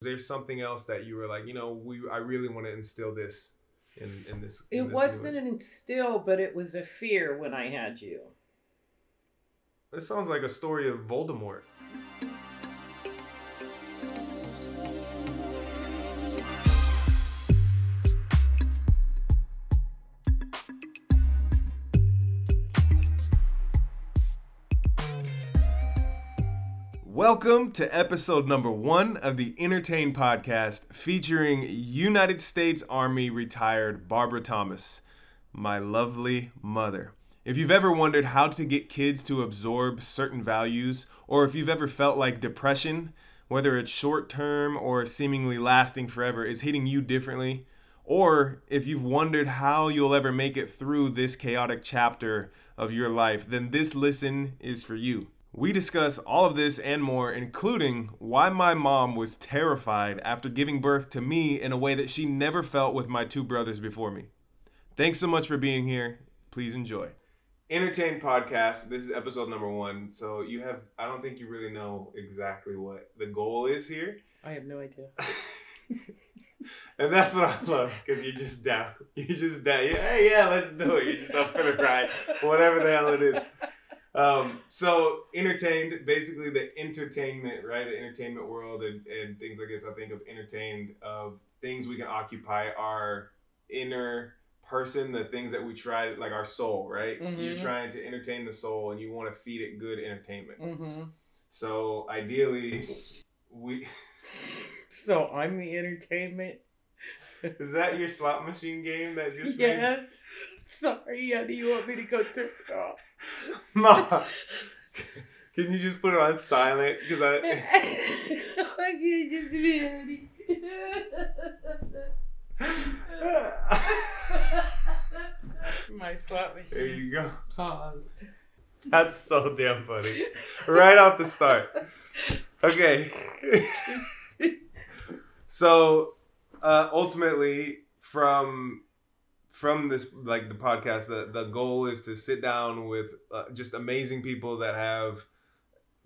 there's something else that you were like, you know, we I really want to instill this in in this. in It this wasn't an instill, but it was a fear when I had you. This sounds like a story of Voldemort. Welcome to episode number one of the Entertain Podcast featuring United States Army retired Barbara Thomas, my lovely mother. If you've ever wondered how to get kids to absorb certain values, or if you've ever felt like depression, whether it's short term or seemingly lasting forever, is hitting you differently, or if you've wondered how you'll ever make it through this chaotic chapter of your life, then this listen is for you. We discuss all of this and more, including why my mom was terrified after giving birth to me in a way that she never felt with my two brothers before me. Thanks so much for being here. Please enjoy. Entertain podcast. This is episode number one. So you have, I don't think you really know exactly what the goal is here. I have no idea. and that's what I love because you're just down. You're just down. Yeah, hey, yeah, let's do it. You're just up for the ride, whatever the hell it is. Um, so entertained, basically the entertainment, right? The entertainment world and, and things like this. I think of entertained of things we can occupy our inner person, the things that we try, like our soul, right? You're Mhm. trying to entertain the soul and you want to feed it good entertainment. Mm-hmm. So ideally, we So I'm the entertainment. is that your slot machine game that just made- Yes. Sorry, how do you want me to go turn it off? Ma, can you just put it on silent? Because I. I can't just be ready. My slot machine. there you go. Paused. That's so damn funny. Right off the start. Okay. so, uh, ultimately, from from this like the podcast, the the goal is to sit down with uh, just amazing people that have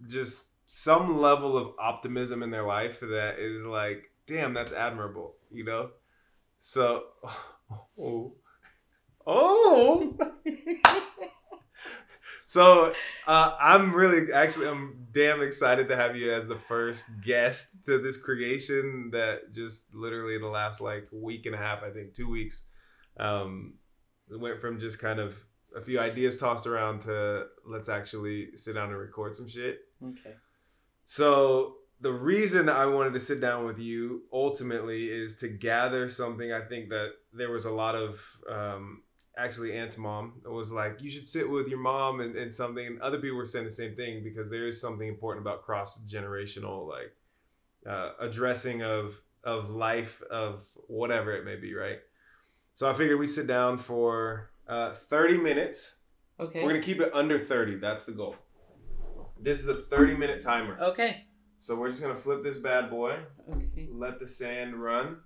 just some level of optimism in their life that is like, damn, that's admirable, you know. So, oh, oh. So uh, I'm really, actually, I'm damn excited to have you as the first guest to this creation that just literally the last like week and a half, I think, two weeks, um, it went from just kind of a few ideas tossed around to let's actually sit down and record some shit. okay. So the reason I wanted to sit down with you ultimately is to gather something. I think that there was a lot of um, actually Aunt's mom was like, you should sit with your mom and, and something. And other people were saying the same thing because there is something important about cross generational like uh, addressing of of life of whatever it may be, right? So I figured we sit down for uh, 30 minutes. Okay. We're gonna keep it under 30. That's the goal. This is a 30 minute timer. Okay. So we're just gonna flip this bad boy, Okay. let the sand run,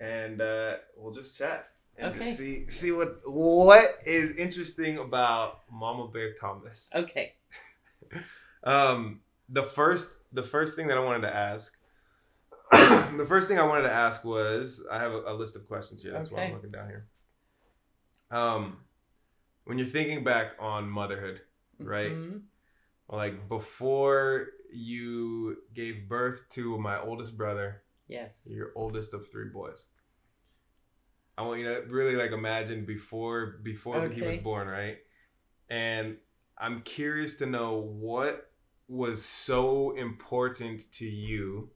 and uh, we'll just chat and Okay. just see see what what is interesting about Mama Bear Thomas. Okay. Um, the first the first thing that I wanted to ask, the first thing I wanted to ask was I have a, a list of questions here. That's why I'm looking down here. Um, when you're thinking back on motherhood, right? Mhm. like before you gave birth to my oldest brother, Yes. your oldest of three boys. I want you to really like imagine before before he was born, right? And I'm curious to know what was so important to you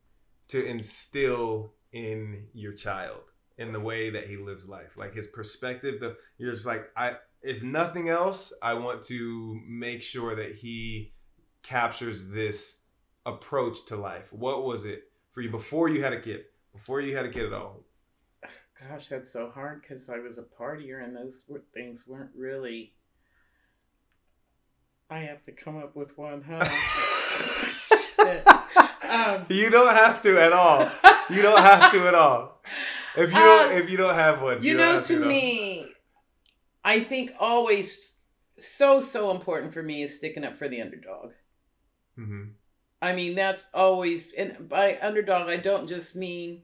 to instill in your child in the way that he lives life, like his perspective. The you're just like I, if nothing else, I want to make sure that he captures this approach to life. What was it for you before you had a kid? Before you had a kid at all? Gosh, that's so hard because I was a partier and those things weren't really. I have to come up with one, huh? Um, you don't have to at all. You don't have to at all. If you don't, Uh, if you don't have one, you don't know, to at me, I think always so so important for me is sticking up for the underdog. Mhm. I mean, that's always, and by underdog, I don't just mean,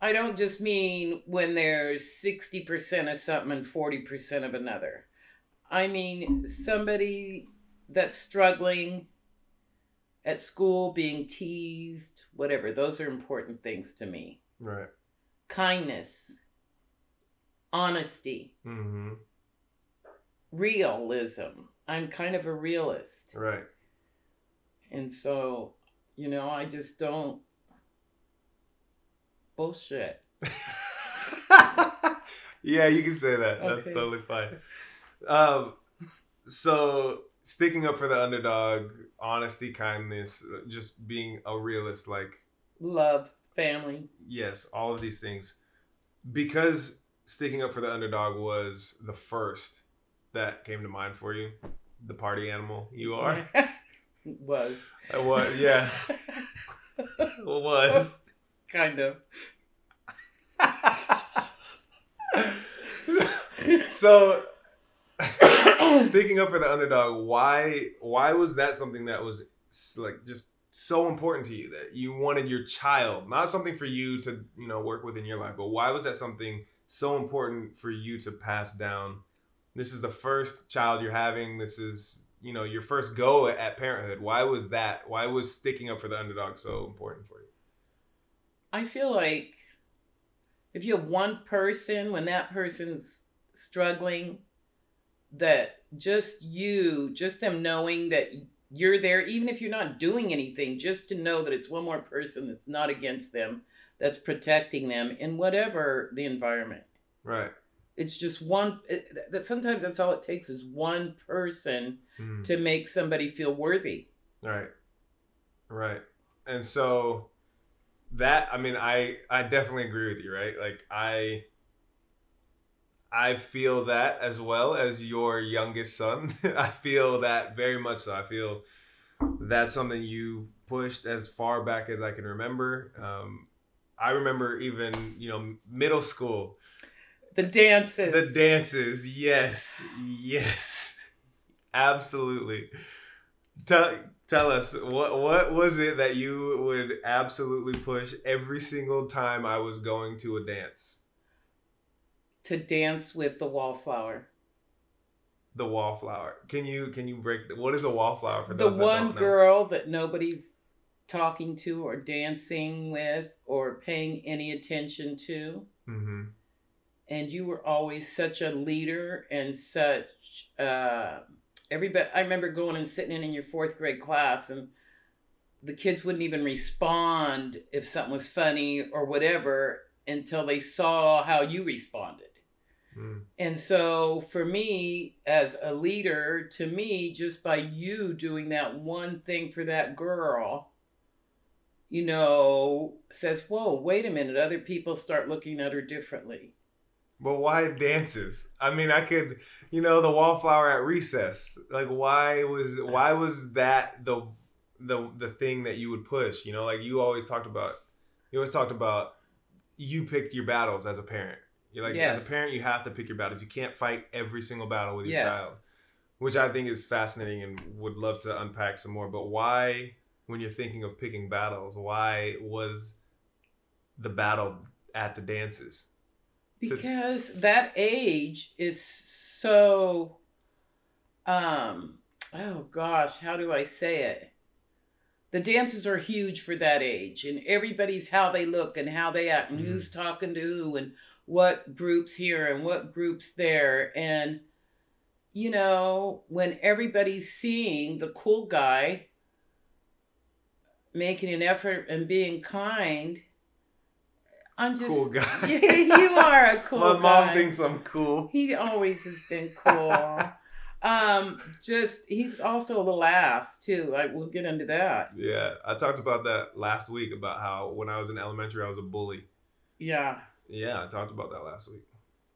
I don't just mean when there's 60% of something and 40% of another. I mean, somebody that's struggling at school, being teased, whatever. Those are important things to me. Right. Kindness, honesty, Mm-hmm. realism. I'm kind of a realist. Right. And so, you know, I just don't bullshit. yeah, you can say that. That's totally fine. Um, so sticking up for the underdog, honesty, kindness, uh, just being a realist, like Love, family. yes, all of these things, because sticking up for the underdog was the first that came to mind for you. The party animal you are. was. I was, yeah, was. kind of. so sticking up for the underdog why why was that something that was like just so important to you that you wanted your child not something for you to you know work with in your life but why was that something so important for you to pass down? This is the first child you're having. This is you know your first go at parenthood. Why was that? Why was sticking up for the underdog so important for you? I feel like if you have one person, when that person's struggling, that just you, just them knowing that you're there, even if you're not doing anything, just to know that it's one more person that's not against them, that's protecting them in whatever the environment. right It's just one, it, that sometimes that's all it takes is one person Mhm. to make somebody feel worthy. Right. Right. And so that I mean I I definitely agree with you, right? Like I I feel that as well as your youngest son. I feel that very much so. I feel that's something you pushed as far back as I can remember. Um, I remember even, you know, middle school The dances. the dances, yes, yes, absolutely. Tell tell us what what was it that you would absolutely push every single time I was going to a dance? To dance with the wallflower. The wallflower. Can you can you break the, what is a wallflower for the one girl that nobody's talking to or dancing with or paying any attention to Mm-hmm. and you were always such a leader and such uh everybody i remember going and sitting in in your fourth grade class and the kids wouldn't even respond if something was funny or whatever until they saw how you responded Mm. and so for me, as a leader, to me, just by you doing that one thing for that girl, you know, says, whoa, wait a minute, other people start looking at her differently. But why dances? I mean, I could, you know, the wallflower at recess. Like, why was why was that the the the thing that you would push? You know, like you always talked about. You always talked about you picked your battles as a parent. You're like as a parent, you have to pick your battles. You can't fight every single battle with your Yes. child, which I think is fascinating and would love to unpack some more. But why, when you're thinking of picking battles, why was the battle at the dances? To- Because that age is so, um, oh gosh, how do I say it? The dances are huge for that age, and everybody's how they look and how they act, and Mhm. who's talking to who, and what groups here and what groups there. And, you know, when everybody's seeing the cool guy making an effort and being kind, I'm just. cool guy. you are a cool My guy. mom thinks I'm cool. He always has been cool. um, just he's also a little ass too. Like we'll get into that. Yeah, I talked about that last week about how when I was in elementary, I was a bully. Yeah. Yeah, I talked about that last week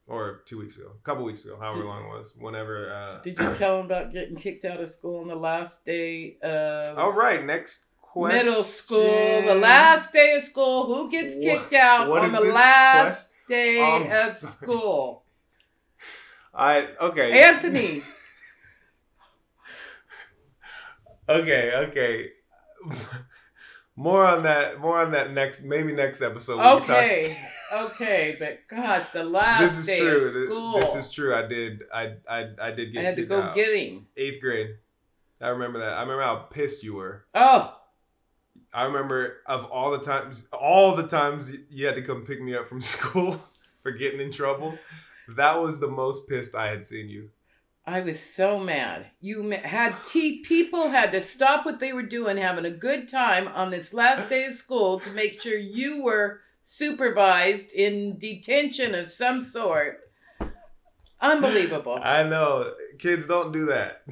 or two weeks ago, a couple weeks ago, however Did- long it was. Whenever. Uh, Did you tell him about getting kicked out of school on the last day of All right, next question. middle school? The last day of school. Who gets kicked out What on the last question? day I'm of sorry. school? I okay. Anthony. Okay, okay. more on that. More on that next. Maybe next episode. Okay, okay, but gosh, the last This is day true. of This, school, this is true. I did. I I I did get. I had to go out. get him. eighth grade. I remember that. I remember how pissed you were. Oh, I remember of all the times, all the times you had to come pick me up from school for getting in trouble. That was the most pissed I had seen you. I was so mad. You had tea. People had to stop what they were doing, having a good time on this last day of school to make sure you were supervised in detention of some sort. Unbelievable. I know kids don't do that.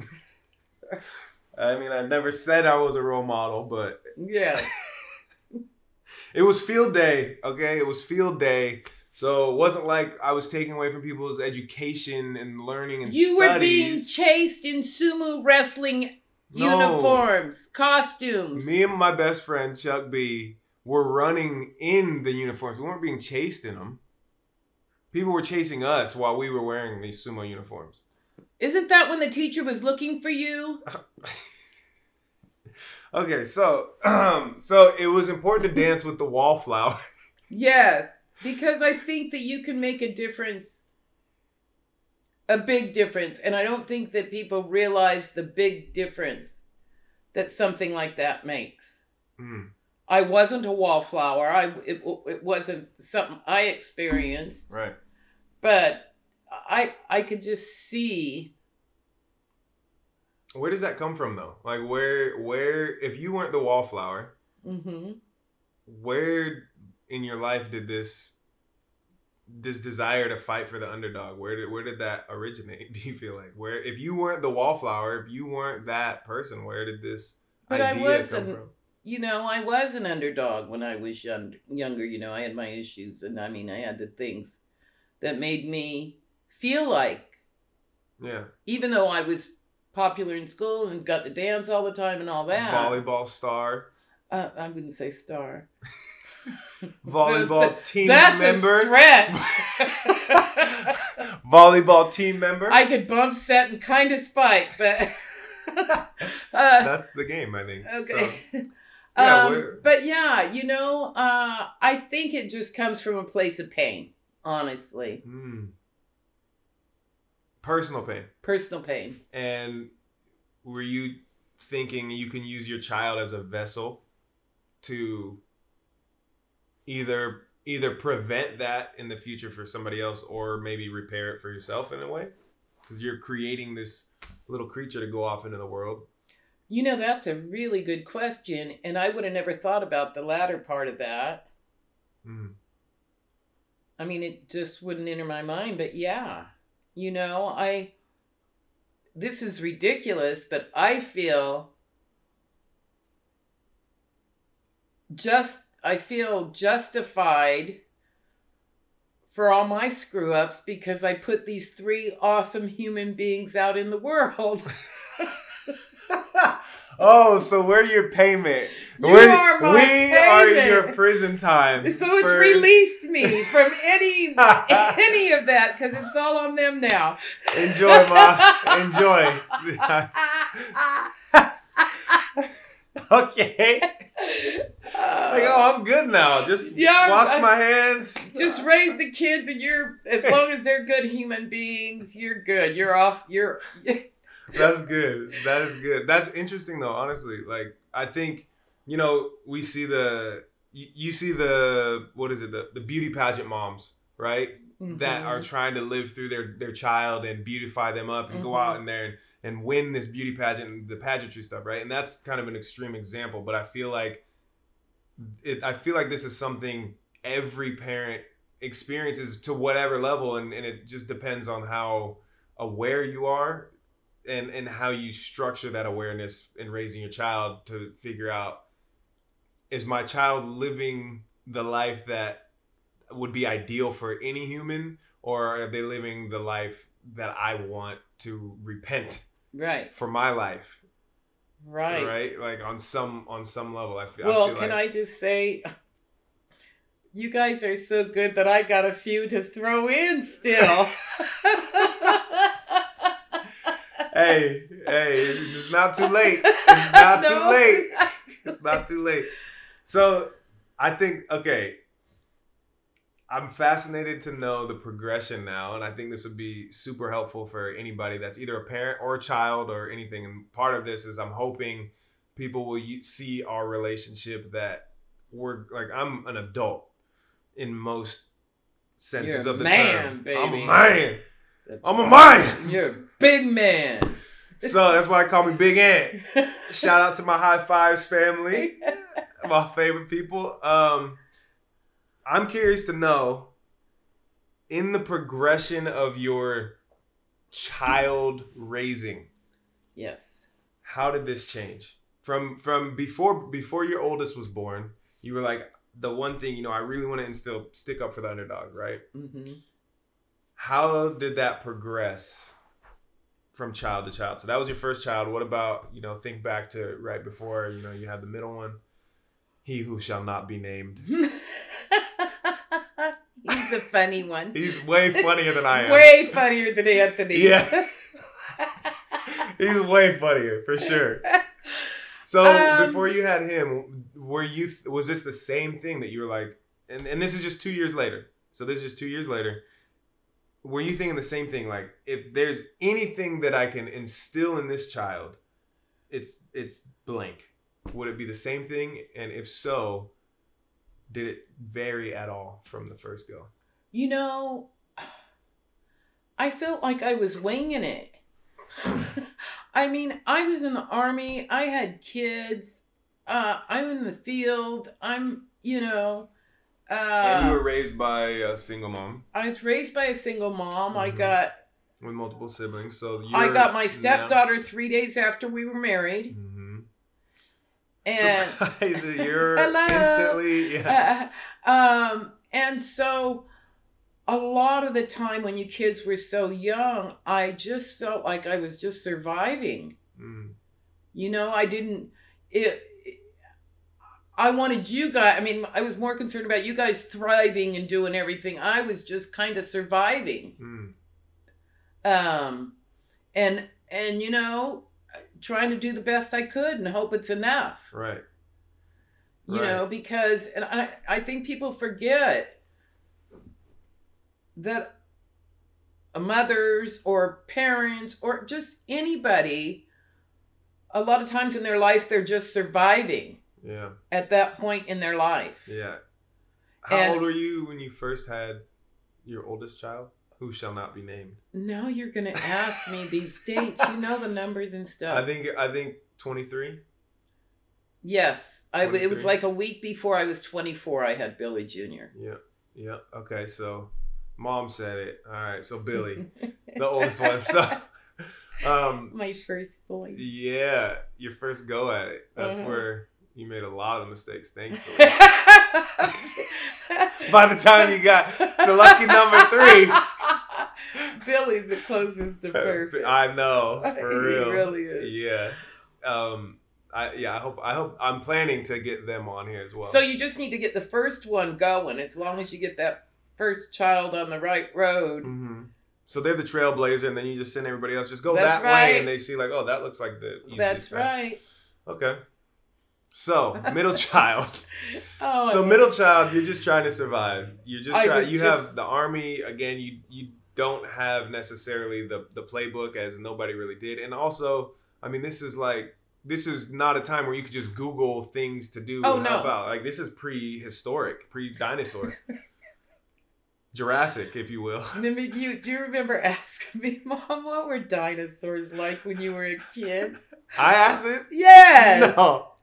I mean, I never said I was a role model, but Yeah. it was field day. Okay, it was field day. So it wasn't like I was taking away from people's education and learning and You were being chased in sumo wrestling No. uniforms, costumes. Me and my best friend Chuck B were running in the uniforms. We weren't being chased in them. People were chasing us while we were wearing these sumo uniforms. Isn't that when the teacher was looking for you? Okay, so um, so it was important to dance with the wallflower. Yes, because I think that you can make a difference, a big difference. And I don't think that people realize the big difference that something like that makes. Mm, I wasn't a wallflower. I it, it wasn't something I experienced, right. but I I could just see Where does that come from though? Like where where if you weren't the wallflower, hmm where in your life did this this desire to fight for the underdog where did where did that originate do you feel like where if you weren't the wallflower if you weren't that person where did this But I idea wasn't- come from you know, I was an underdog when I was young, younger. You know, I had my issues, and I mean, I had the things that made me feel like, yeah even though I was popular in school and got to dance all the time and all that, volleyball star uh, I wouldn't say star. volleyball team That's member a stretch. volleyball team member I could bump, set, and kind of spike, but. uh, that's the game i think Okay. so, Yeah, um, but yeah, you know, uh, I think it just comes from a place of pain, honestly. hmm. personal pain Personal pain. And were you thinking you can use your child as a vessel to either either prevent that in the future for somebody else or maybe repair it for yourself in a way? Because you're creating this little creature to go off into the world. You know, that's a really good question, and I would have never thought about the latter part of that. Mm. I mean, it just wouldn't enter my mind, but yeah. You know, I. This is ridiculous, but I feel just. I feel justified for all my screw ups because I put these three awesome human beings out in the world. oh, so we're your payment. You We're- are my we are your prison time. So it's for- released me from any any of that because it's all on them now. Enjoy, ma. Enjoy. okay. Like, oh, I'm good now. Just Yeah, wash I- my hands. Just raise the kids, and you're as long as they're good human beings, you're good. You're off. You're That's good. That is good. That's interesting though, honestly. Like I think, you know, we see the you, you see the what is it, the, the beauty pageant moms, right? That are Mhm. trying to live through their their child and beautify them up and go Mhm. out in there and, and win this beauty pageant and the pageantry stuff, right? And that's kind of an extreme example, but I feel like it I feel like this is something every parent experiences to whatever level and, and it just depends on how aware you are and and how you structure that awareness in raising your child to figure out is my child living the life that would be ideal for any human or are they living the life that I want to repent right, for my life right. right, like on some on some level I feel Well, I feel can like, I just say, you guys are so good that I got a few to throw in still. hey, hey, it's not too late. It's not No, too late. not too It's not too late. So I think okay. I'm fascinated to know the progression now, and I think this would be super helpful for anybody that's either a parent or a child or anything. And part of this is I'm hoping people will see our relationship that we're like I'm an adult in most senses You're of the man, term. I'm a man. That's I'm a man. You're a big man. So that's why they call me Big Ant. Shout out to my high fives family, my favorite people. Um, I'm curious to know in the progression of your child raising, yes. how did this change from from before before your oldest was born? You were like the one thing you know I really want to instill stick up for the underdog, right? hmm How did that progress from child to child? So that was your first child. What about, you know, think back to right before, you know, you had the middle one. He who shall not be named. He's a funny one. He's way funnier than I am. Way funnier than Anthony. Yeah. He's way funnier for sure. So Um, before you had him, were you was this the same thing that you were like and, and this is just 2 years later. So this is just 2 years later. Were you thinking the same thing like if there's anything that I can instill in this child, it's it's blank. Would it be the same thing and if so, did it vary at all from the first go? You know, I felt like I was winging it. I mean, I was in the army, I had kids, uh, I'm in the field, I'm, you know, uh, and you were raised by a single mom I was raised by a single mom. I Mhm. got with multiple siblings. So you I got my stepdaughter three days after we were married, hmm and Surprise, you're instantly yeah. Uh, um, and so a lot of the time when you kids were so young, I just felt like I was just surviving. Mm, You know, I didn't. It. I wanted you guys. I mean, I was more concerned about you guys thriving and doing everything. I was just kind of surviving. mm, Um, and and you know, trying to do the best I could and hope it's enough. right. you Right. know because and I, I think people forget that mothers or parents or just anybody a lot of times in their life they're just surviving Yeah. at that point in their life Yeah. How And- old were you when you first had your oldest child? Who shall not be named. now you're gonna ask me these dates you know the numbers and stuff I think I think 23. yes I, it was like a week before i was 24 i had billy jr Yeah. Yeah. Okay, so mom said it. All right. So Billy, the oldest one. So um my first boy yeah, your first go at it. That's Uh-huh. where you made a lot of mistakes, thankfully. By the time you got to lucky number three. Billy's the closest to perfect. I know, for He real. really is. Yeah. Um I yeah, I hope I hope I'm planning to get them on here as well. so you just need to get the first one going. As long as you get that first child on the right road. hmm So they're the trailblazer, and then you just send everybody else just go That's that way, and they see like, oh, that looks like the easiest That's path. right. Okay. So middle child. Oh, So middle child, you're just trying to survive. You're just I trying. You just- have the army again. You you don't have necessarily the the playbook as nobody really did, and also, I mean, this is like this is not a time where you could just Google things to do. Oh, and help no. out. Like this is prehistoric, pre dinosaurs, Jurassic, if you will. You? Do you remember asking me, Mom, what were dinosaurs like when you were a kid? I asked this. Yes. No.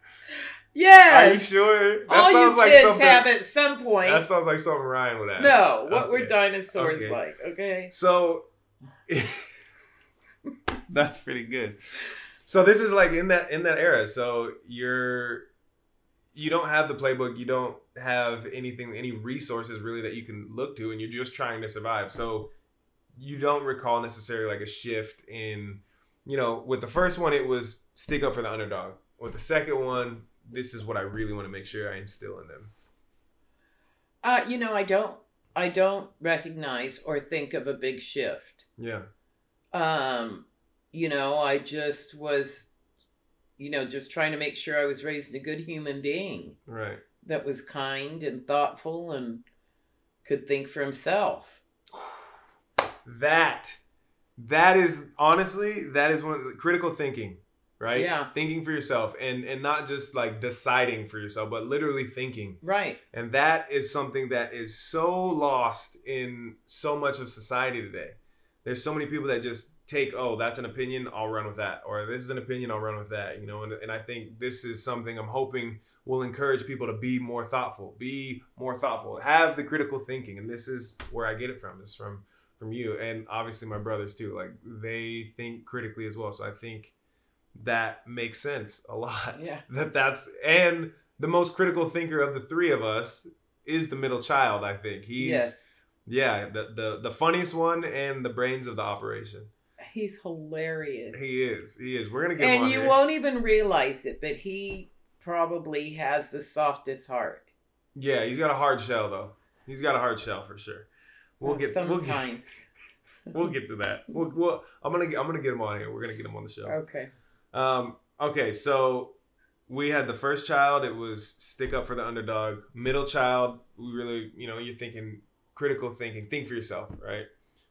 Are you sure? That All sounds you like kids something. have at some point. That sounds like something Ryan would ask. no. What were dinosaurs Okay. like? Okay. So that's pretty good. So this is like in that in that era. So you're you don't have the playbook, you don't have anything any resources really that you can look to and you're just trying to survive. So you don't recall necessarily like a shift in you know, with the first one it was stick up for the underdog. With the second one, this is what I really want to make sure I instill in them. Uh, you know, I don't. I don't recognize or think of a big shift. Yeah. um you know, I just was, you know, just trying to make sure I was raising a good human being Right. That was kind and thoughtful and could think for himself. That that is honestly that is one of the critical thinking, right? Yeah. Thinking for yourself and and not just like deciding for yourself, but literally thinking. Right. And that is something that is so lost in so much of society today. There's so many people that just take, oh, that's an opinion, I'll run with that. Or this is an opinion, I'll run with that. You know, and, and I think this is something I'm hoping will encourage people to be more thoughtful, be more thoughtful, have the critical thinking. And this is where I get it from. It's from from you. And obviously my brothers too. Like they think critically as well. So I think that makes sense a lot. Yeah. That that's and the most critical thinker of the three of us is the middle child. I think he's yes. Yeah the, the the funniest one and the brains of the operation. He's hilarious. He is. He is. We're gonna get him and you here. won't even realize it, but he probably has the softest heart. Yeah, he's got a hard shell though. He's got a hard shell for sure. We'll get we'll get, we'll get to that. We'll, we'll, I'm gonna get, I'm gonna get him on here. We're gonna get him on the show. okay. Um, okay, so we had the first child. It was stick up for the underdog. Middle child, we really, you know, you're thinking critical thinking. Think for yourself, right?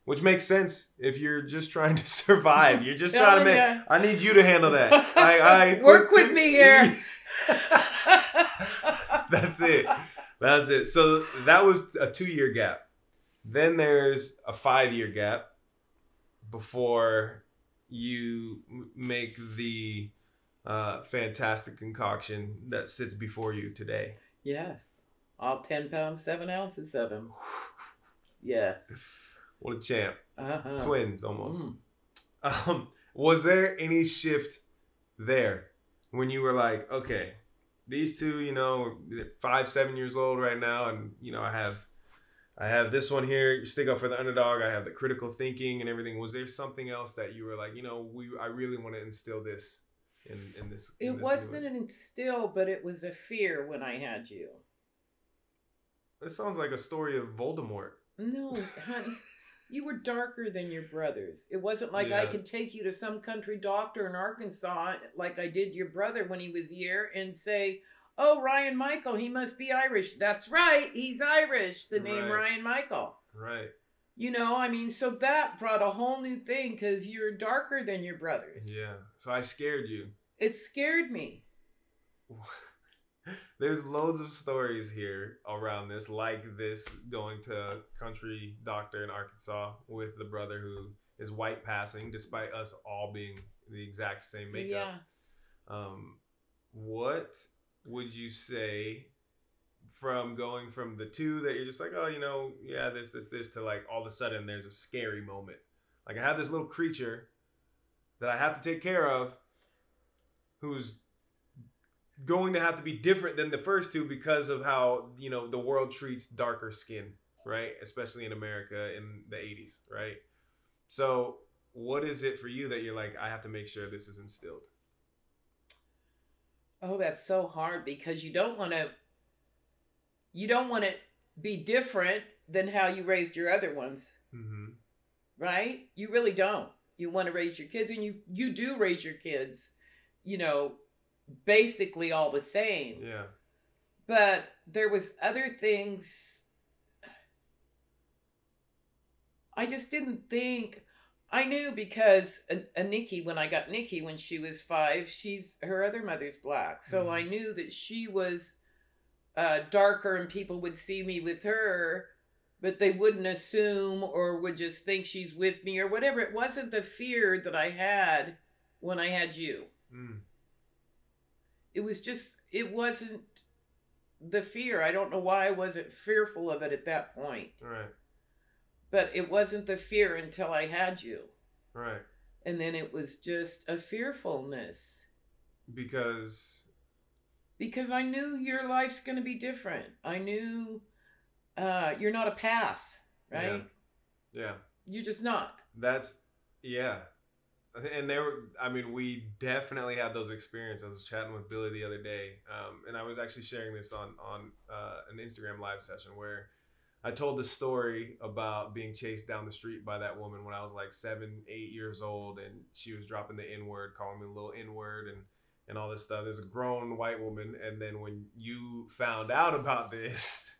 Which makes sense if you're just trying to survive. You're just trying to make. Telling I need you to handle that. I, I Work with me here. That's it. That's it. So that was a two year gap. Then there's a five year gap before you make the uh, fantastic concoction that sits before you today. yes. All 10 pounds, 7 ounces of him. Yes. What a champ. Uh-huh. Twins almost. Mm. Um, was there any shift there when you were like, okay, these two, you know, five, seven years old right now, and you know, I have, I have this one here, stick up for the underdog. I have the critical thinking and everything. Was there something else that you were like, you know, we, I really want to instill this in in this. in It this wasn't new- an instill, but it was a fear when I had you. This sounds like a story of Voldemort. No, honey. You were darker than your brothers. It wasn't like I could take you to some country doctor in Arkansas, like I did your brother when he was here, and say, Oh, Ryan Michael, he must be Irish. That's right, he's Irish. The name Right. Ryan Michael. Right. You know, I mean, so that brought a whole new thing because you're darker than your brothers. Yeah. So I scared you. It scared me. There's loads of stories here around this, like this going to country doctor in Arkansas with the brother who is white passing, despite us all being the exact same makeup. Yeah. Um, what would you say from going from the two that you're just like, oh, you know, yeah, this, this, this, to like all of a sudden there's a scary moment? Like I have this little creature that I have to take care of who's going to have to be different than the first two because of how, you know, the world treats darker skin, right? Especially in America in the 80s, right? So, what is it for you that you're like, I have to make sure this is instilled? Oh, that's so hard because you don't want to you don't want to be different than how you raised your other ones, Mm-hmm. right? You really don't. You want to raise your kids and you you do raise your kids, you know, basically all the same. Yeah. But there was other things I just didn't think I knew because a, a Nikki, when I got Nikki when she was five, she's her other mother's black, so Mhm. I knew that she was uh, darker, and people would see me with her, but they wouldn't assume or would just think she's with me or whatever. It wasn't the fear that I had when I had you. Mm. It was just it wasn't the fear. I don't know why I wasn't fearful of it at that point, right. but it wasn't the fear until I had you. Right. and then it was just a fearfulness Because because I knew your life's going to be different. I knew uh, you're not a pass, right? yeah, You're just not. that's yeah. And there were, I mean, we definitely had those experiences. I was chatting with Billy the other day, um, and I was actually sharing this on on uh, an Instagram live session where I told the story about being chased down the street by that woman when I was like seven, eight years old, and she was dropping the N word, calling me a little N word, and and all this stuff. There's a grown white woman, and then when you found out about this,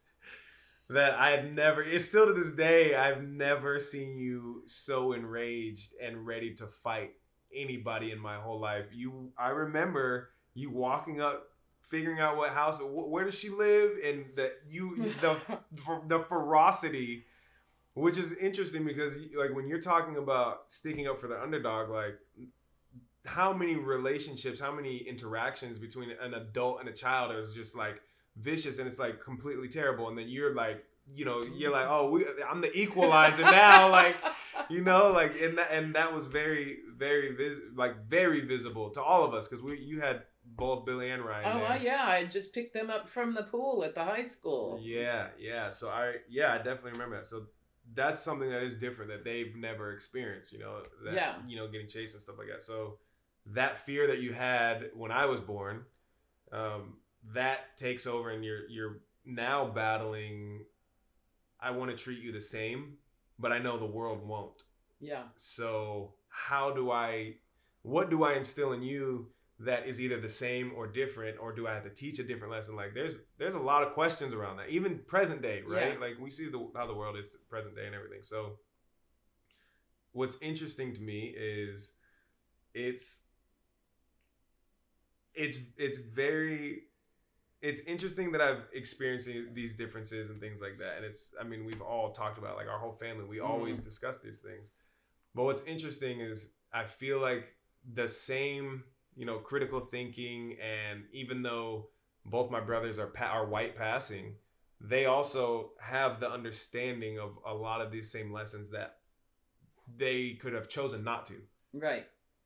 that I had never, it's still to this day, I've never seen you so enraged and ready to fight anybody in my whole life. You, I remember you walking up figuring out what house, where does she live, and that you the the ferocity, which is interesting because like when you're talking about sticking up for the underdog, like how many relationships, how many interactions between an adult and a child is just like vicious and it's like completely terrible, and then you're like you know you're like oh we, i'm the equalizer now like you know like and that and that was very very vis- like very visible to all of us because we you had both Billy and Ryan. Oh yeah, I just picked them up from the pool at the high school. Yeah, yeah. So I yeah, I definitely remember that. So that's something that is different that they've never experienced, you know, that yeah. you know, getting chased and stuff like that. So that fear that you had when I was born, um, that takes over and you're you're now battling I want to treat you the same, but I know the world won't. Yeah. So how do I what do I instill in you that is either the same or different or do i have to teach a different lesson like there's there's a lot of questions around that even present day right yeah. like we see the, how the world is present day and everything so what's interesting to me is it's it's it's very it's interesting that I've experienced these differences and things like that. And it's, I mean, we've all talked about like our whole family. We mm-hmm. always discuss these things. But what's interesting is I feel like the same you know, critical thinking, and even though both my brothers are pa- are white passing, they also have the understanding of a lot of these same lessons that they could have chosen not to. Right.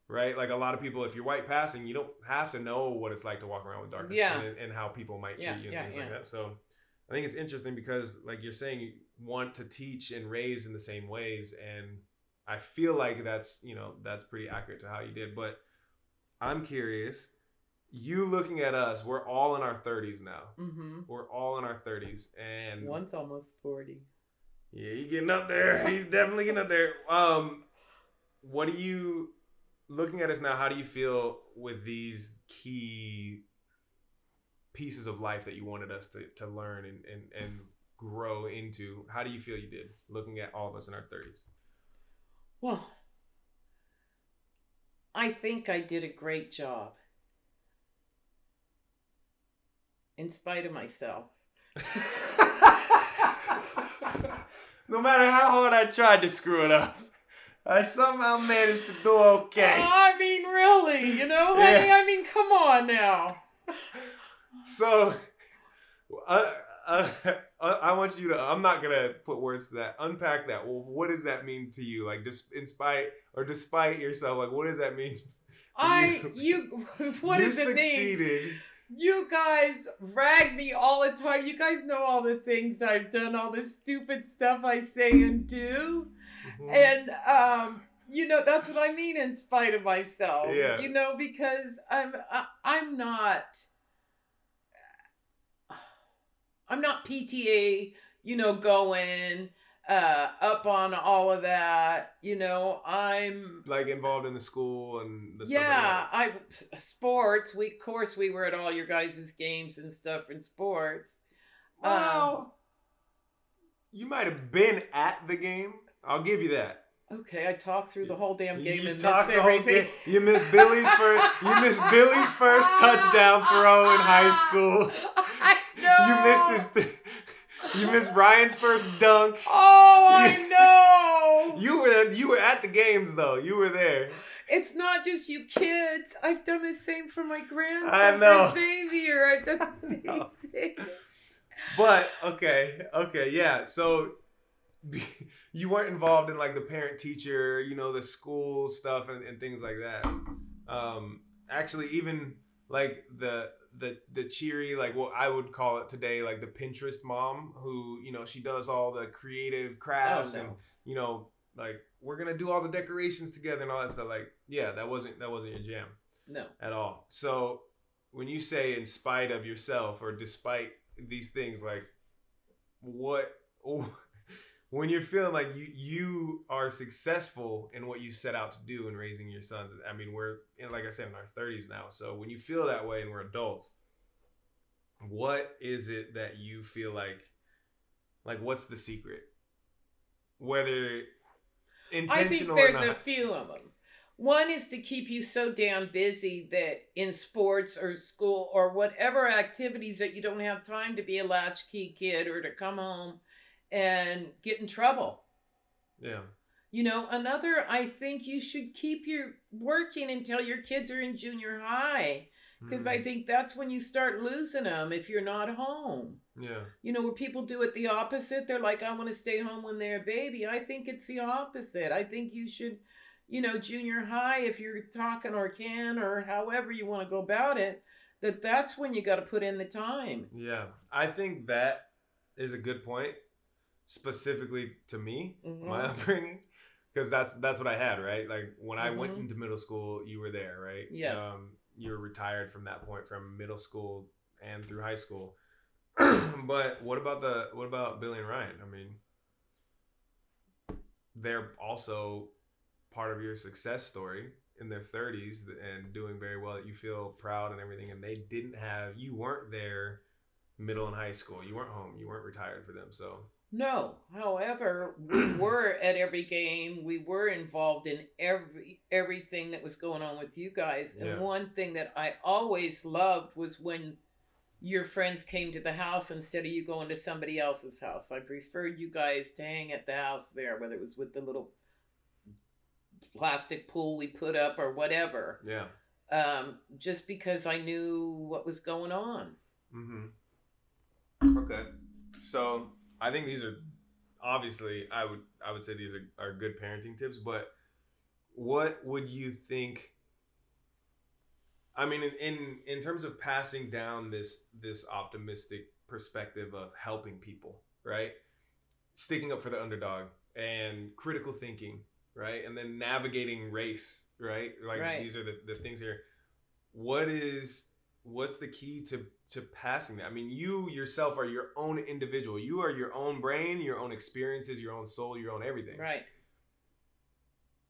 Right. Like a lot of people, if you're white passing, you don't have to know what it's like to walk around with darker yeah. skin and, and, how people might treat yeah, you and yeah, things like that. So I think it's interesting because, like you're saying, you want to teach and raise in the same ways, and I feel like that's you know that's pretty accurate to how you did, but I'm curious. You looking at us, we're all in our 30s now. Mm-hmm. We're all in our 30s, and one's almost 40. Yeah, he's getting up there. He's definitely getting up there. Um, what do you looking at us now? How do you feel with these key pieces of life that you wanted us to, to learn and, and, and grow into? How do you feel you did looking at all of us in our 30s? Well, I think I did a great job. In spite of myself. no matter how hard I tried to screw it up, I somehow managed to do okay. Oh, I mean, really, you know, honey? Yeah. I mean, come on now. So, uh, uh, I want you to. I'm not gonna put words to that. Unpack that. Well, what does that mean to you? Like, just in spite or despite yourself, like, what does that mean? I you. What does it mean? You guys rag me all the time. You guys know all the things I've done, all the stupid stuff I say and do, mm-hmm. and um, you know that's what I mean. In spite of myself, yeah. You know because I'm I, I'm not I'm not PTA, you know, going uh up on all of that you know i'm like involved in the school and the yeah i sports we of course we were at all your guys' games and stuff in sports well um, you might have been at the game i'll give you that Okay, I talked through the whole damn game you and missed everything. You missed Billy's first. You missed Billy's first touchdown throw in high school. I know. You missed this. Th- you missed Ryan's first dunk. Oh, I know. You were you were at the games though. You were there. It's not just you kids. I've done the same for my grandson. I know. Xavier. I've done the same thing. But okay, okay, yeah. So you weren't involved in like the parent teacher, you know, the school stuff and, and things like that. Um, actually, even like the the the cheery like what I would call it today like the Pinterest mom who you know she does all the creative crafts oh, no. and you know like we're gonna do all the decorations together and all that stuff like yeah that wasn't that wasn't your jam no at all so when you say in spite of yourself or despite these things like what when you're feeling like you you are successful in what you set out to do in raising your sons. I mean, we're like I said in our 30s now. So when you feel that way and we're adults, what is it that you feel like like what's the secret? Whether intentional I think there's a few of them. One is to keep you so damn busy that in sports or school or whatever activities that you don't have time to be a latchkey kid or to come home and get in trouble. yeah. You know, another, I think you should keep your working until your kids are in junior high because Mm, I think that's when you start losing them if you're not home. yeah. You know, where people do it the opposite. They're like, I want to stay home when they're a baby. I think it's the opposite. I think you should, you know, junior high, if you're talking or can or however you want to go about it, that that's when you got to put in the time. Yeah. I think that is a good point specifically to me, Mhm. my upbringing. Because that's that's what I had, right? Like when I went Mhm. into middle school, you were there, right? Yes. Um, you were retired from that point from middle school and through high school. but what about the what about Billy and Ryan? I mean, they're also part of your success story in their 30s and doing very well that you feel proud and everything and they didn't have you weren't there middle and high school you weren't home you weren't retired for them so No. However, we were at every game. We were involved in every everything that was going on with you guys. And Yeah. one thing that I always loved was when your friends came to the house instead of you going to somebody else's house. I preferred you guys to hang at the house there, whether it was with the little plastic pool we put up or whatever. yeah Um, just because I knew what was going on. mm-hmm okay so i think these are obviously i would i would say these are, are good parenting tips but what would you think i mean in, in in terms of passing down this this optimistic perspective of helping people right? Sticking up for the underdog and critical thinking right? And then navigating race right? Like Right. these are the, the things here. What is what's the key to to passing that? I mean you yourself are your own individual. You are your own brain your own experiences your own soul your own everything. Right.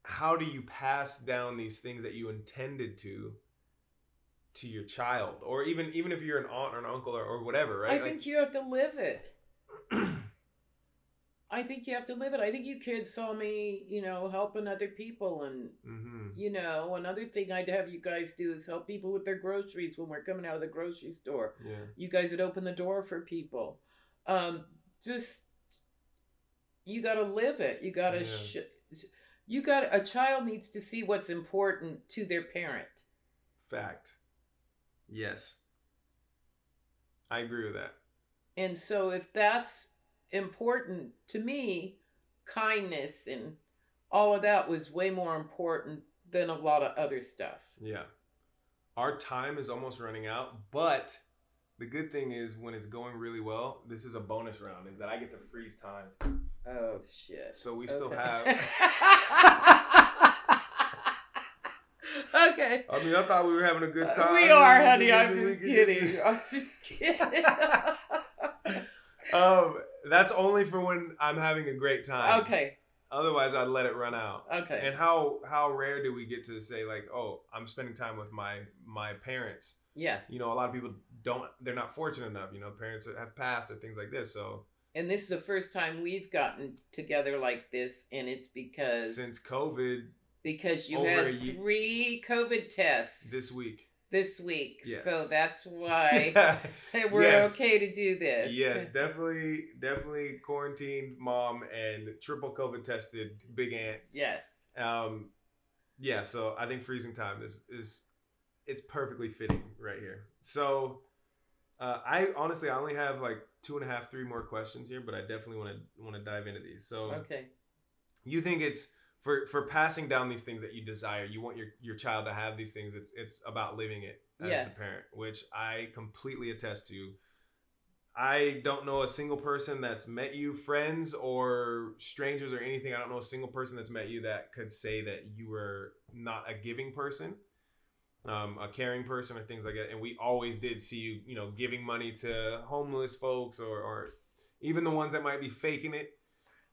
how do you pass down these things that you intended to to your child? Or even even if you're an aunt or an uncle or, or whatever right? I think you have to live it. I think you have to live it. I think you kids saw me, you know, helping other people. And, hmm you know, another thing I'd have you guys do is help people with their groceries when we're coming out of the grocery store. yeah You guys would open the door for people. Um, just, you got to live it. You got to, Yeah. sh- you got, a child needs to see what's important to their parent. fact yes i agree with that And so if that's important to me, kindness and all of that was way more important than a lot of other stuff. Yeah. Our time is almost running out, but the good thing is when it's going really well, this is a bonus round, is that I get to freeze time. Oh shit. So we still have okay. I mean I thought we were having a good time. Uh, we are, honey. I'm just kidding. I'm just kidding. um that's only for when I'm having a great time. okay. Otherwise I'd let it run out. Okay. And how how rare do we get to say like, oh, I'm spending time with my my parents? yes. You know, a lot of people don't they're not fortunate enough, you know, parents have passed or things like this. So and this is the first time we've gotten together like this, and it's because since COVID because you had three COVID tests this week. This week, Yes. so that's why we're Yes. okay to do this. yes, definitely, definitely quarantined mom and triple COVID tested big aunt. Yes. Um, yeah, so I think freezing time is is it's perfectly fitting right here. So, uh, I honestly I only have like two and a half, three more questions here, but I definitely want to want to dive into these. So, Okay. you think it's for for passing down these things that you desire. You want your your child to have these things. It's it's about living it as Yes. the parent which i completely attest to. I don't know a single person that's met you friends or strangers or anything. I don't know a single person that's met you that could say that you were not a giving person um, a caring person or things like that. And we always did see you you know giving money to homeless folks or, or even the ones that might be faking it.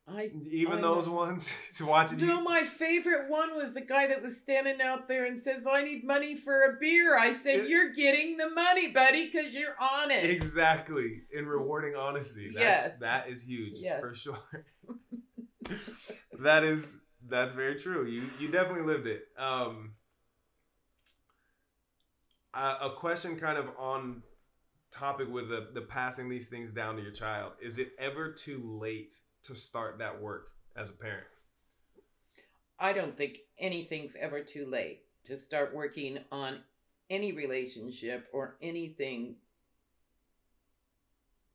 I Even I those know. ones watching No, you. my favorite one was the guy that was standing out there and says, I need money for a beer. I said, It- You're getting the money, buddy, because you're honest. Exactly. In rewarding honesty. That's, Yes. That is huge. Yes. For sure. that is that's very true. You you definitely lived it. Um a, a question kind of on topic with the, the passing these things down to your child. Is it ever too late to start that work as a parent? I don't think anything's ever too late to start working on any relationship or anything.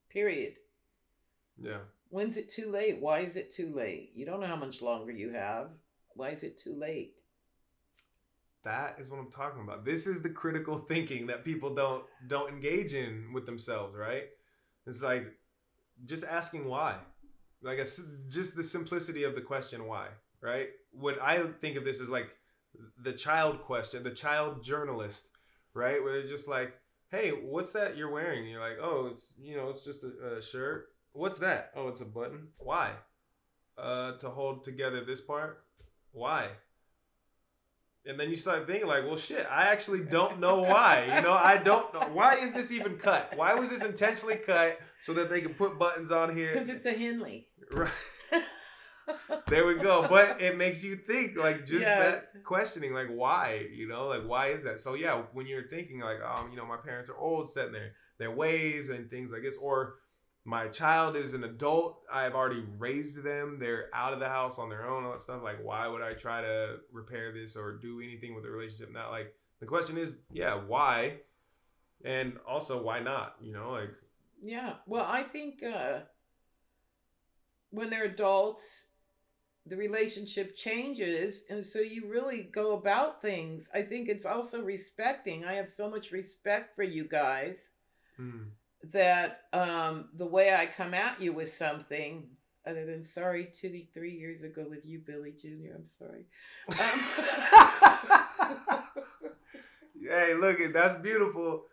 Period. Yeah. When's it too late? Why is it too late? You don't know how much longer you have. Why is it too late? That is what I'm talking about. This is the critical thinking that people don't don't engage in with themselves, right? It's like just asking why. Like a just the simplicity of the question why, right? What I think of this is like the child question, the child journalist, right? Where they're just like, "Hey, what's that you're wearing?" And you're like, "Oh, it's you know, it's just a, a shirt." What's that? Oh, it's a button. Why? Uh, to hold together this part. Why? And then you start thinking like, well, shit, I actually don't know why. You know, I don't know why is this even cut? Why was this intentionally cut so that they can put buttons on here? Because it's a Henley. Right. There we go. But it makes you think, like, just Yes. that questioning, like, why? You know, like, why is that? So yeah, when you're thinking like, um, you know, my parents are old, set in their their ways and things like this, or my child is an adult, I've already raised them, they're out of the house on their own, all that stuff. Like, why would I try to repair this or do anything with the relationship? Not like the question is, yeah, why? And also, why not? You know, like, Yeah. Well, I think uh, when they're adults, the relationship changes. And so you really go about things. I think it's also respecting. I have so much respect for you guys hmm. that um, the way I come at you with something, other than sorry, two, three years ago with you, Billy Jr., I'm sorry. Um, hey, look, at that's beautiful.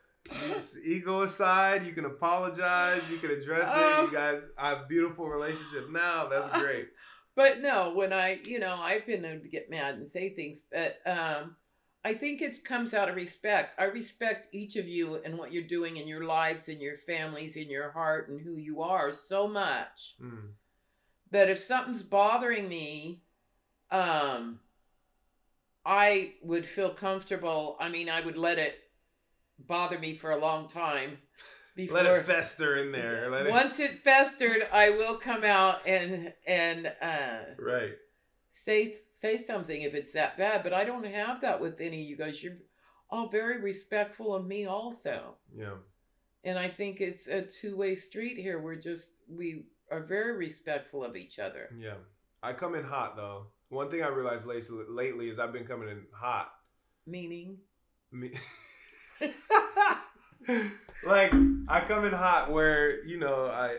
Ego aside, you can apologize, you can address it. You guys have a beautiful relationship now. That's great. but no when i you know i've been known to get mad and say things but um i think it comes out of respect i respect each of you and what you're doing in your lives and your families and your heart and who you are so much Mm. that if something's bothering me um i would feel comfortable i mean i would let it bother me for a long time before Let it fester in there. Let it, once it festered i will come out and and uh right. say say something if it's that bad but i don't have that with any of you guys you're all very respectful of me also Yeah. and i think it's a two-way street here we're just we are very respectful of each other Yeah. I come in hot though. One thing I realized lately, lately is I've been coming in hot. meaning Me- like I come in hot where you know I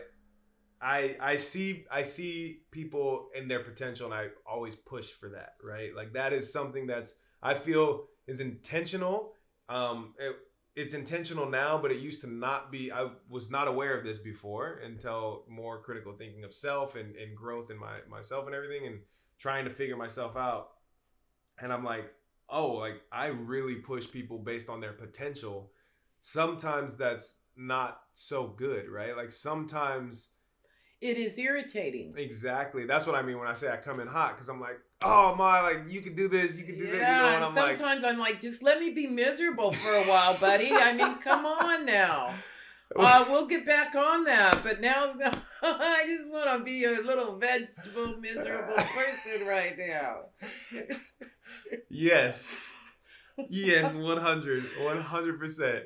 I I see I see people in their potential and I always push for that right? Like that is something that's I feel is intentional. Um it, it's intentional now but it used to not be I was not aware of this before until more critical thinking of self and, and growth in my myself and everything and trying to figure myself out. And I'm like oh like I really push people based on their potential sometimes that's not so good right like sometimes it is irritating exactly that's what I mean when I say I come in hot because I'm like oh my like you can do this you can do that you know yeah, and and I'm like sometimes I'm like, just let me be miserable for a while, buddy. I mean, come on now. Uh, we'll get back on that, but now I just want to be a little vegetable, miserable person right now. Yes. Yes, 100. 100%.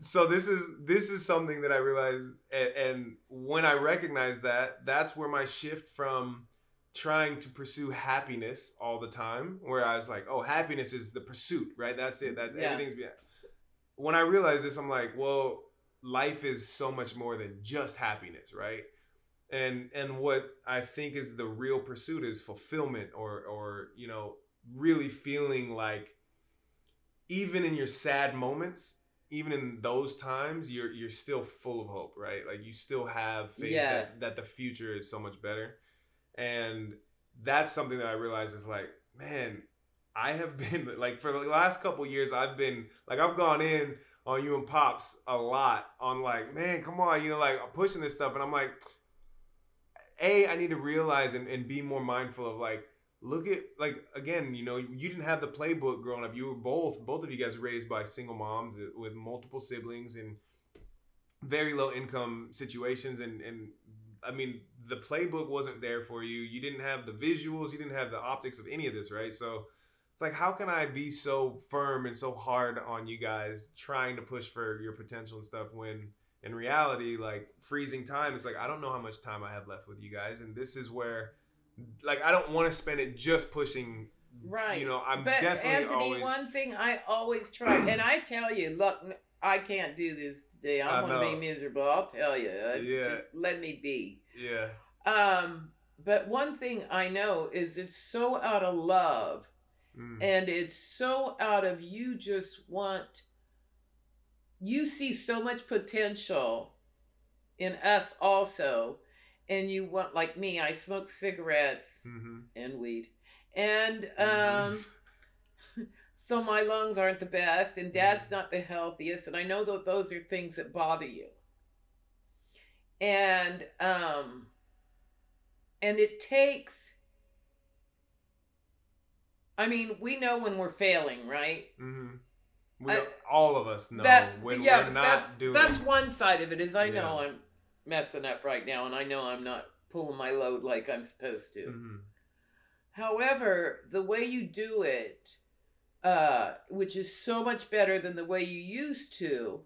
So this is this is something that I realized and, and when I recognize that, that's where my shift from trying to pursue happiness all the time, where I was like, oh, happiness is the pursuit, right? That's it. That's Yeah. everything's behind. When I realized this, I'm like, well, life is so much more than just happiness, right? And and what I think is the real pursuit is fulfillment or or you know, really feeling like even in your sad moments even in those times, you're you're still full of hope, right? Like you still have faith Yes. that, that the future is so much better, and that's something that I realize is like, man, I have been like for the last couple years, I've been like I've gone in on you and pops a lot on like, man, come on, you know, like I'm pushing this stuff, and I'm like, a, I need to realize and, and be more mindful of like look at like again you know you didn't have the playbook growing up. You were both both of you guys raised by single moms with multiple siblings and very low income situations. And and i mean the playbook wasn't there for you. You didn't have the visuals. You didn't have the optics of any of this right? So it's like how can i be so firm and so hard on you guys trying to push for your potential and stuff when in reality like freezing time it's like i don't know how much time i have left with you guys. And this is where like i don't want to spend it just pushing Right. you know i'm but definitely Anthony, always one thing I always try, and I tell you, look, I can't do this today. I I'm gonna be miserable. I'll tell you. Uh, Yeah. Just let me be. yeah Um, but one thing I know is it's so out of love, Mm. and it's so out of you just want. You see so much potential in us also, and you want like me. I smoke cigarettes Mhm. and weed, and um. So my lungs aren't the best, and dad's not the healthiest, and I know that those are things that bother you. And um and it takes I mean, we know when we're failing, right? Mhm. We, I- all of us know that when yeah, we're not doing that's one side of it is I know I'm messing up right now and I know I'm not pulling my load like I'm supposed to. Mhm. However, the way you do it, uh, which is so much better than the way you used to.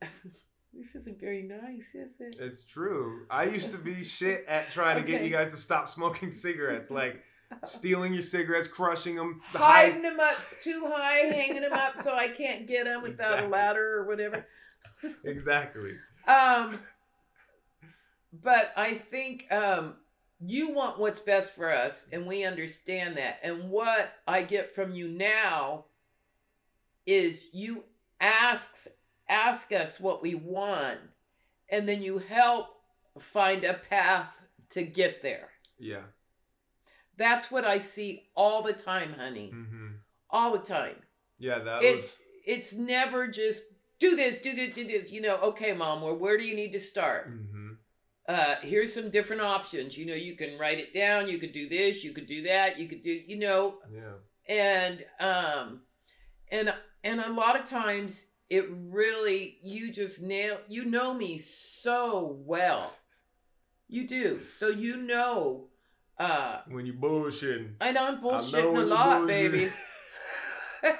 this isn't very nice, is it? It's true. I used to be shit at trying to get you guys to stop smoking cigarettes, like stealing your cigarettes, crushing them, Hiding them up too high, hanging them up so I can't get them without Exactly. a ladder or whatever. Exactly. Um, but I think um, you want what's best for us, and we understand that. And what I get from you now is you ask ask us what we want, and then you help find a path to get there. Yeah. That's what I see all the time, honey. hmm All the time. Yeah, that It's was. it's never just do this, do this, do this. You know, okay, mom, well, where do you need to start? hmm uh here's some different options you know you can write it down you could do this you could do that you could do you know Yeah. and um and and a lot of times it really you just nail you know me so well you do so you know uh When you bullshitting. and i'm bullshitting a lot bullshitting. baby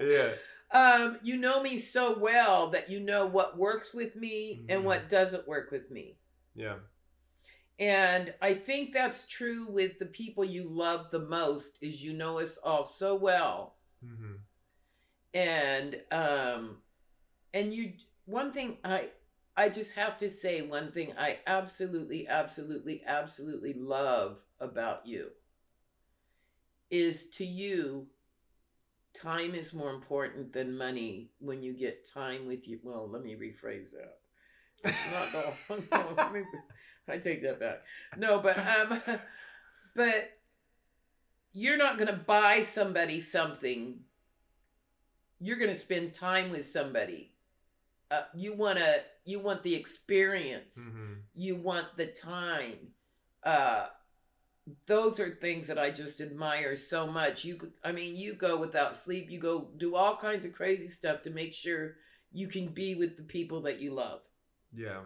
Yeah. um you know me so well that you know what works with me and Mhm. what doesn't work with me Yeah. And I think that's true with the people you love the most is you know us all so well. hmm And um and you one thing I I just have to say one thing I absolutely absolutely absolutely love about you is to you time is more important than money when you get time with you well let me rephrase that not no, no, let me- I take that back. No, but um, but you're not gonna buy somebody something. You're gonna spend time with somebody. Uh, you wanna you want the experience. hmm You want the time. Uh, those are things that I just admire so much. You, I mean, you go without sleep. You go do all kinds of crazy stuff to make sure you can be with the people that you love Yeah.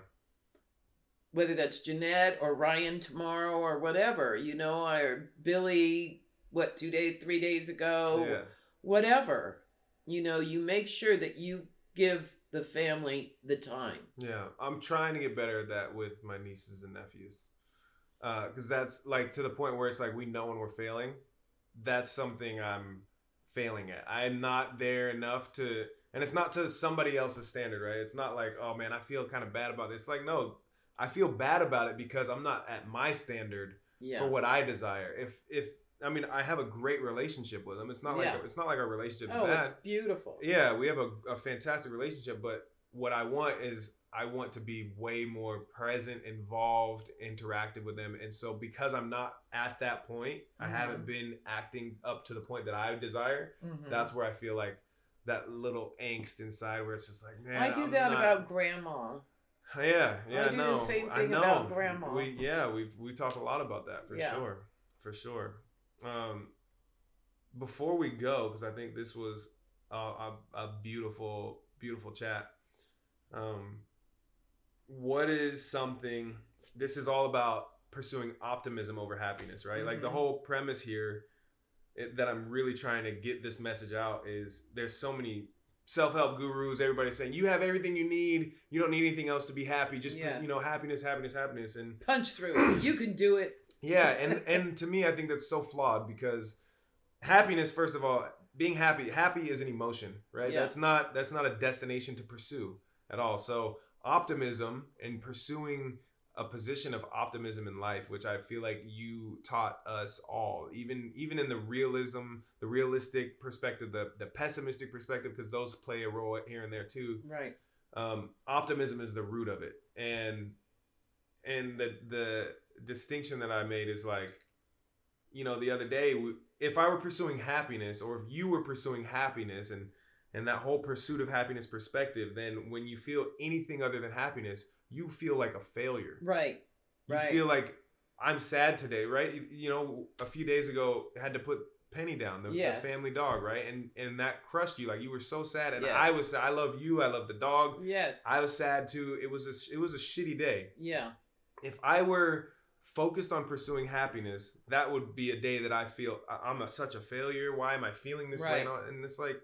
whether that's Jeanette or Ryan tomorrow or whatever, you know, or Billy, what, two days, three days ago, Yeah. whatever. You know, you make sure that you give the family the time. Yeah, I'm trying to get better at that with my nieces and nephews, uh, because that's like to the point where it's like we know when we're failing. That's something I'm failing at. I'm not there enough to, and it's not to somebody else's standard, right? It's not like, oh man, I feel kind of bad about this. It's like, no, I feel bad about it because I'm not at my standard Yeah. for what I desire. If if I mean, I have a great relationship with them. It's not Yeah. like it's not like our relationship Oh, bad. it's beautiful. Yeah, we have a, a fantastic relationship, but what I want is I want to be way more present, involved, interactive with them. And so because I'm not at that point, I Mhm. haven't been acting up to the point that I desire. Mhm. That's where I feel like that little angst inside where it's just like, man, I do I'm that not- about grandma. yeah, yeah, I do the no, same I thing know. about grandma. We yeah, we've we talked a lot about that for Yeah. sure, for sure. Um, before we go, because I think this was a, a, a beautiful, beautiful chat. Um, what is something? This is all about pursuing optimism over happiness, right? Like the Mhm. whole premise here it, that I'm really trying to get this message out is there's so many self-help gurus everybody's saying you have everything you need you don't need anything else to be happy just Yeah. you know happiness happiness happiness and Punch through it. You can do it. yeah and and to me i think that's so flawed because happiness first of all being happy happy is an emotion right Yeah. that's not that's not a destination to pursue at all so optimism and pursuing a position of optimism in life which i feel like you taught us all even even in the realism the realistic perspective the the pessimistic perspective because those play a role here and there too Right. um, optimism is the root of it and and the the distinction that i made is like you know the other day if i were pursuing happiness or if you were pursuing happiness and and that whole pursuit of happiness perspective then when you feel anything other than happiness you feel like a failure Right. you Right. feel like i'm sad today right you, you know a few days ago had to put penny down the, the family dog right and and that crushed you like you were so sad and Yes. i was i love you i love the dog Yes. I was sad too. It was a it was a shitty day. yeah. If I were focused on pursuing happiness, that would be a day that I feel I'm a, such a failure. Why am I feeling this way? Right. All- and it's like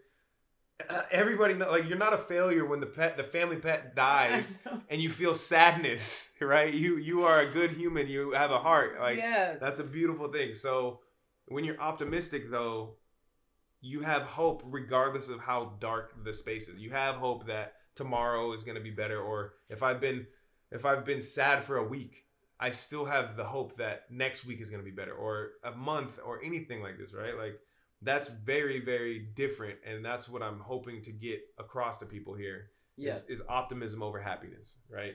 uh, everybody know, like you're not a failure when the pet the family pet dies and you feel sadness, right? You you are a good human. You have a heart. Like yes. that's a beautiful thing. So when you're optimistic though, you have hope regardless of how dark the space is. You have hope that tomorrow is going to be better or if I've been if I've been sad for a week, I still have the hope that next week is going to be better or a month or anything like this, right? Like that's very very different and that's what I'm hoping to get across to people here yes. is, is optimism over happiness, right?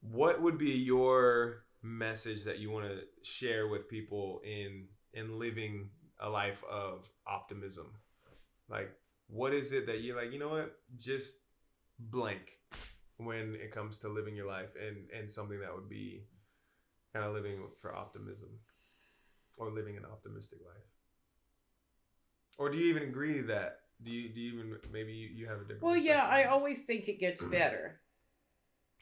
What would be your message that you want to share with people in in living a life of optimism? Like, what is it that you're like, you know what, just blank when it comes to living your life and and something that would be kind of living for optimism or living an optimistic life or do you even agree that do you do you even maybe you, you have a different well, yeah. I always think it gets better,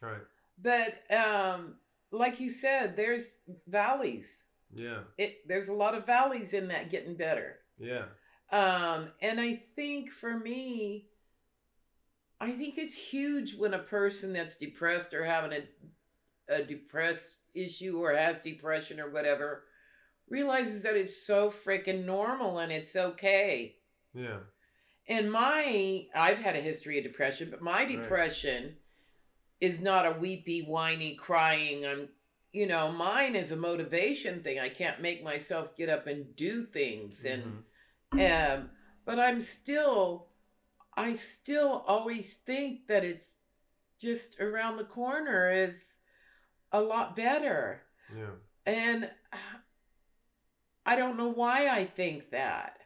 right. but um, like you said, there's valleys. yeah It there's a lot of valleys in that getting better. yeah Um, and I think for me, I think it's huge when a person that's depressed or having a, a depressed issue or has depression or whatever realizes that it's so freaking normal and it's okay. yeah And my, I've had a history of depression, but my Right. depression is not a weepy, whiny, crying. I'm, you know, mine is a motivation thing. I can't make myself get up and do things and Mhm. um, but I'm still, I still always think that it's just around the corner is a lot better. yeah And I don't know why I think that.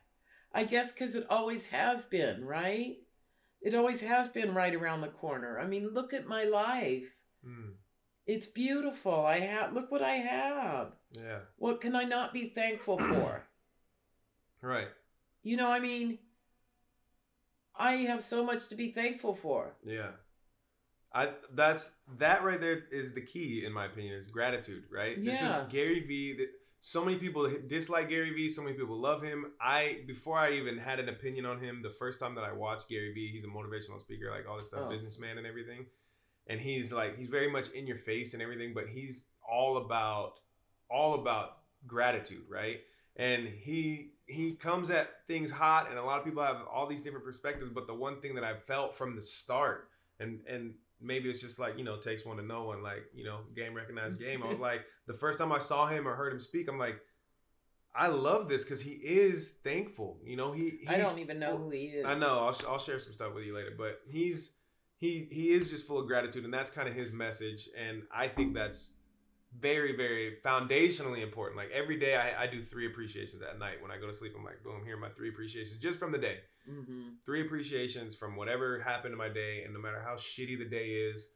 I guess because it always has been, right? It always has been right around the corner. I mean, look at my life. Mm. It's beautiful. I have, look what I have. yeah What can I not be thankful for? right You know, I mean, I have so much to be thankful for. Yeah. I that's that right there is the key in my opinion is gratitude, right? This Yeah. is Gary Vee. that- So many people dislike Gary Vee, so many people love him. I before I even had an opinion on him, the first time that I watched Gary Vee, he's a motivational speaker, like all this stuff, Oh. businessman and everything. And he's like he's very much in your face and everything, but he's all about all about gratitude, right? And he he comes at things hot and a lot of people have all these different perspectives, but the one thing that I felt from the start and and maybe it's just like you know takes one to know one like you know game recognized game i was like the first time i saw him or heard him speak i'm like I love this because he is thankful. You know, he. I don't even know who he is. I know. I'll, I'll share some stuff with you later, but he's he he is just full of gratitude, and that's kind of his message. And I think that's very very foundationally important. Like every day, I, I do three appreciations at night when I go to sleep. I'm like, boom, here are my three appreciations just from the day. Mm-hmm. Three appreciations from whatever happened in my day, and no matter how shitty the day is,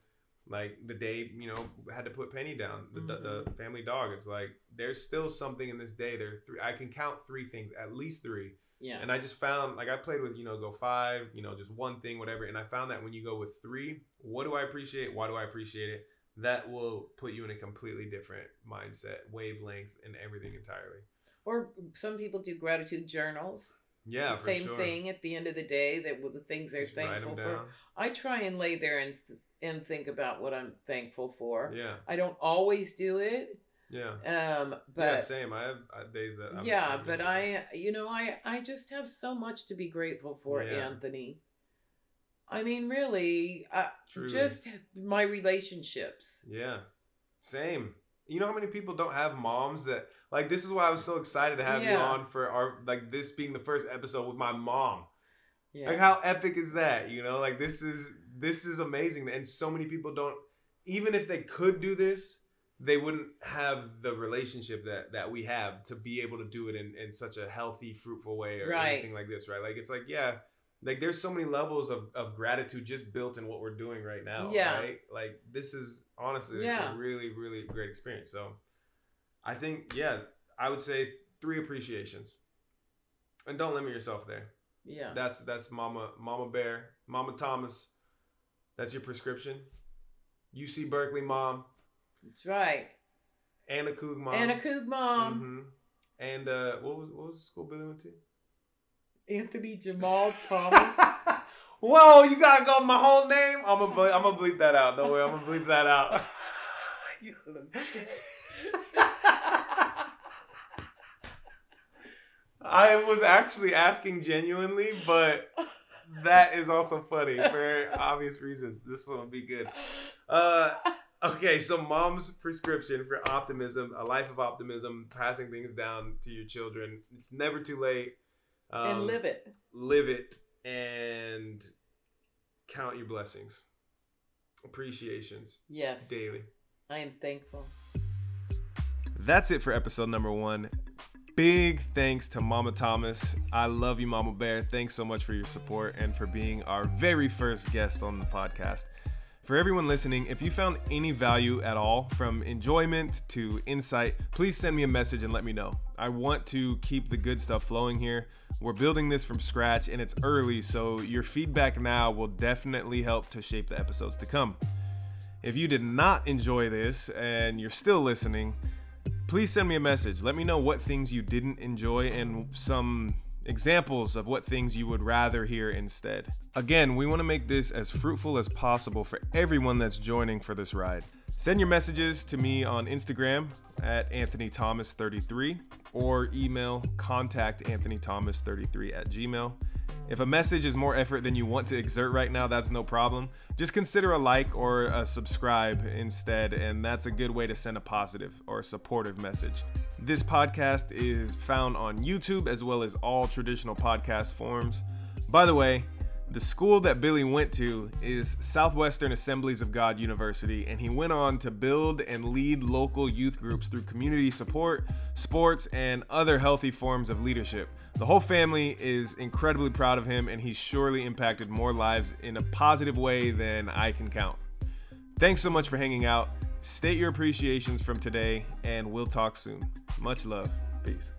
like the day you know had to put Penny down, the, Mhm. the family dog. It's like there's still something in this day. There, three, I can count three things, at least three. Yeah. And I just found like I played with you know go five, you know just one thing, whatever. And I found that when you go with three, what do I appreciate? Why do I appreciate it? That will put you in a completely different mindset, wavelength, and everything entirely. or some people do gratitude journals. Yeah, same sure. thing at the end of the day that with the things they're Just thankful for. I try and lay there and and think about what I'm thankful for. Yeah, I don't always do it, yeah, um, yeah. but Same. I have uh, days that. I'm, yeah, but I, you know, I, I just have so much to be grateful for, Yeah. Anthony. I mean, really, uh, Truly. just my relationships. Yeah. Same. You know how many people don't have moms that like this is why I was so excited to have you on for our like this being the first episode with my mom. Yeah. Like how epic is that? You know, like this is this is amazing and so many people don't even if they could do this, they wouldn't have the relationship that that we have to be able to do it in in such a healthy, fruitful way or Right. anything like this, right? Like it's like yeah, like there's so many levels of, of gratitude just built in what we're doing right now Yeah. right like this is honestly Yeah. a really really great experience so i think yeah i would say three appreciations and don't limit yourself there yeah. that's that's mama mama bear mama thomas that's your prescription uc berkeley mom That's right. anna Coog mom Anna Coog mom, Mhm. and uh what was what was the school billy went to Anthony Jamal Thomas. Whoa, you gotta go my whole name. I'm gonna ble- I'm gonna bleep that out. Don't worry, I'm gonna bleep that out. I was actually asking genuinely, but that is also funny for obvious reasons. This one will be good. Uh, okay, so mom's prescription for optimism, a life of optimism, passing things down to your children. It's never too late. Um, and live it. live it and count your blessings appreciations Yes. daily I am thankful. that's it for episode number one big thanks to mama thomas i love you mama bear thanks so much for your support and for being our very first guest on the podcast for everyone listening, if you found any value at all from enjoyment to insight, please send me a message and let me know. I want to keep the good stuff flowing here. We're building this from scratch and it's early, so your feedback now will definitely help to shape the episodes to come. If you did not enjoy this and you're still listening, please send me a message. Let me know what things you didn't enjoy and some examples of what things you would rather hear instead. Again, we want to make this as fruitful as possible for everyone that's joining for this ride. Send your messages to me on Instagram at Anthony Thomas 33 or email contact Anthony Thomas 33 at gmail. If a message is more effort than you want to exert right now, that's no problem. Just consider a like or a subscribe instead, and that's a good way to send a positive or supportive message. This podcast is found on YouTube as well as all traditional podcast forms. By the way, the school that Billy went to is Southwestern Assemblies of God University, and he went on to build and lead local youth groups through community support, sports, and other healthy forms of leadership. The whole family is incredibly proud of him, and he's surely impacted more lives in a positive way than I can count. Thanks so much for hanging out. State your appreciations from today, and we'll talk soon. Much love. Peace.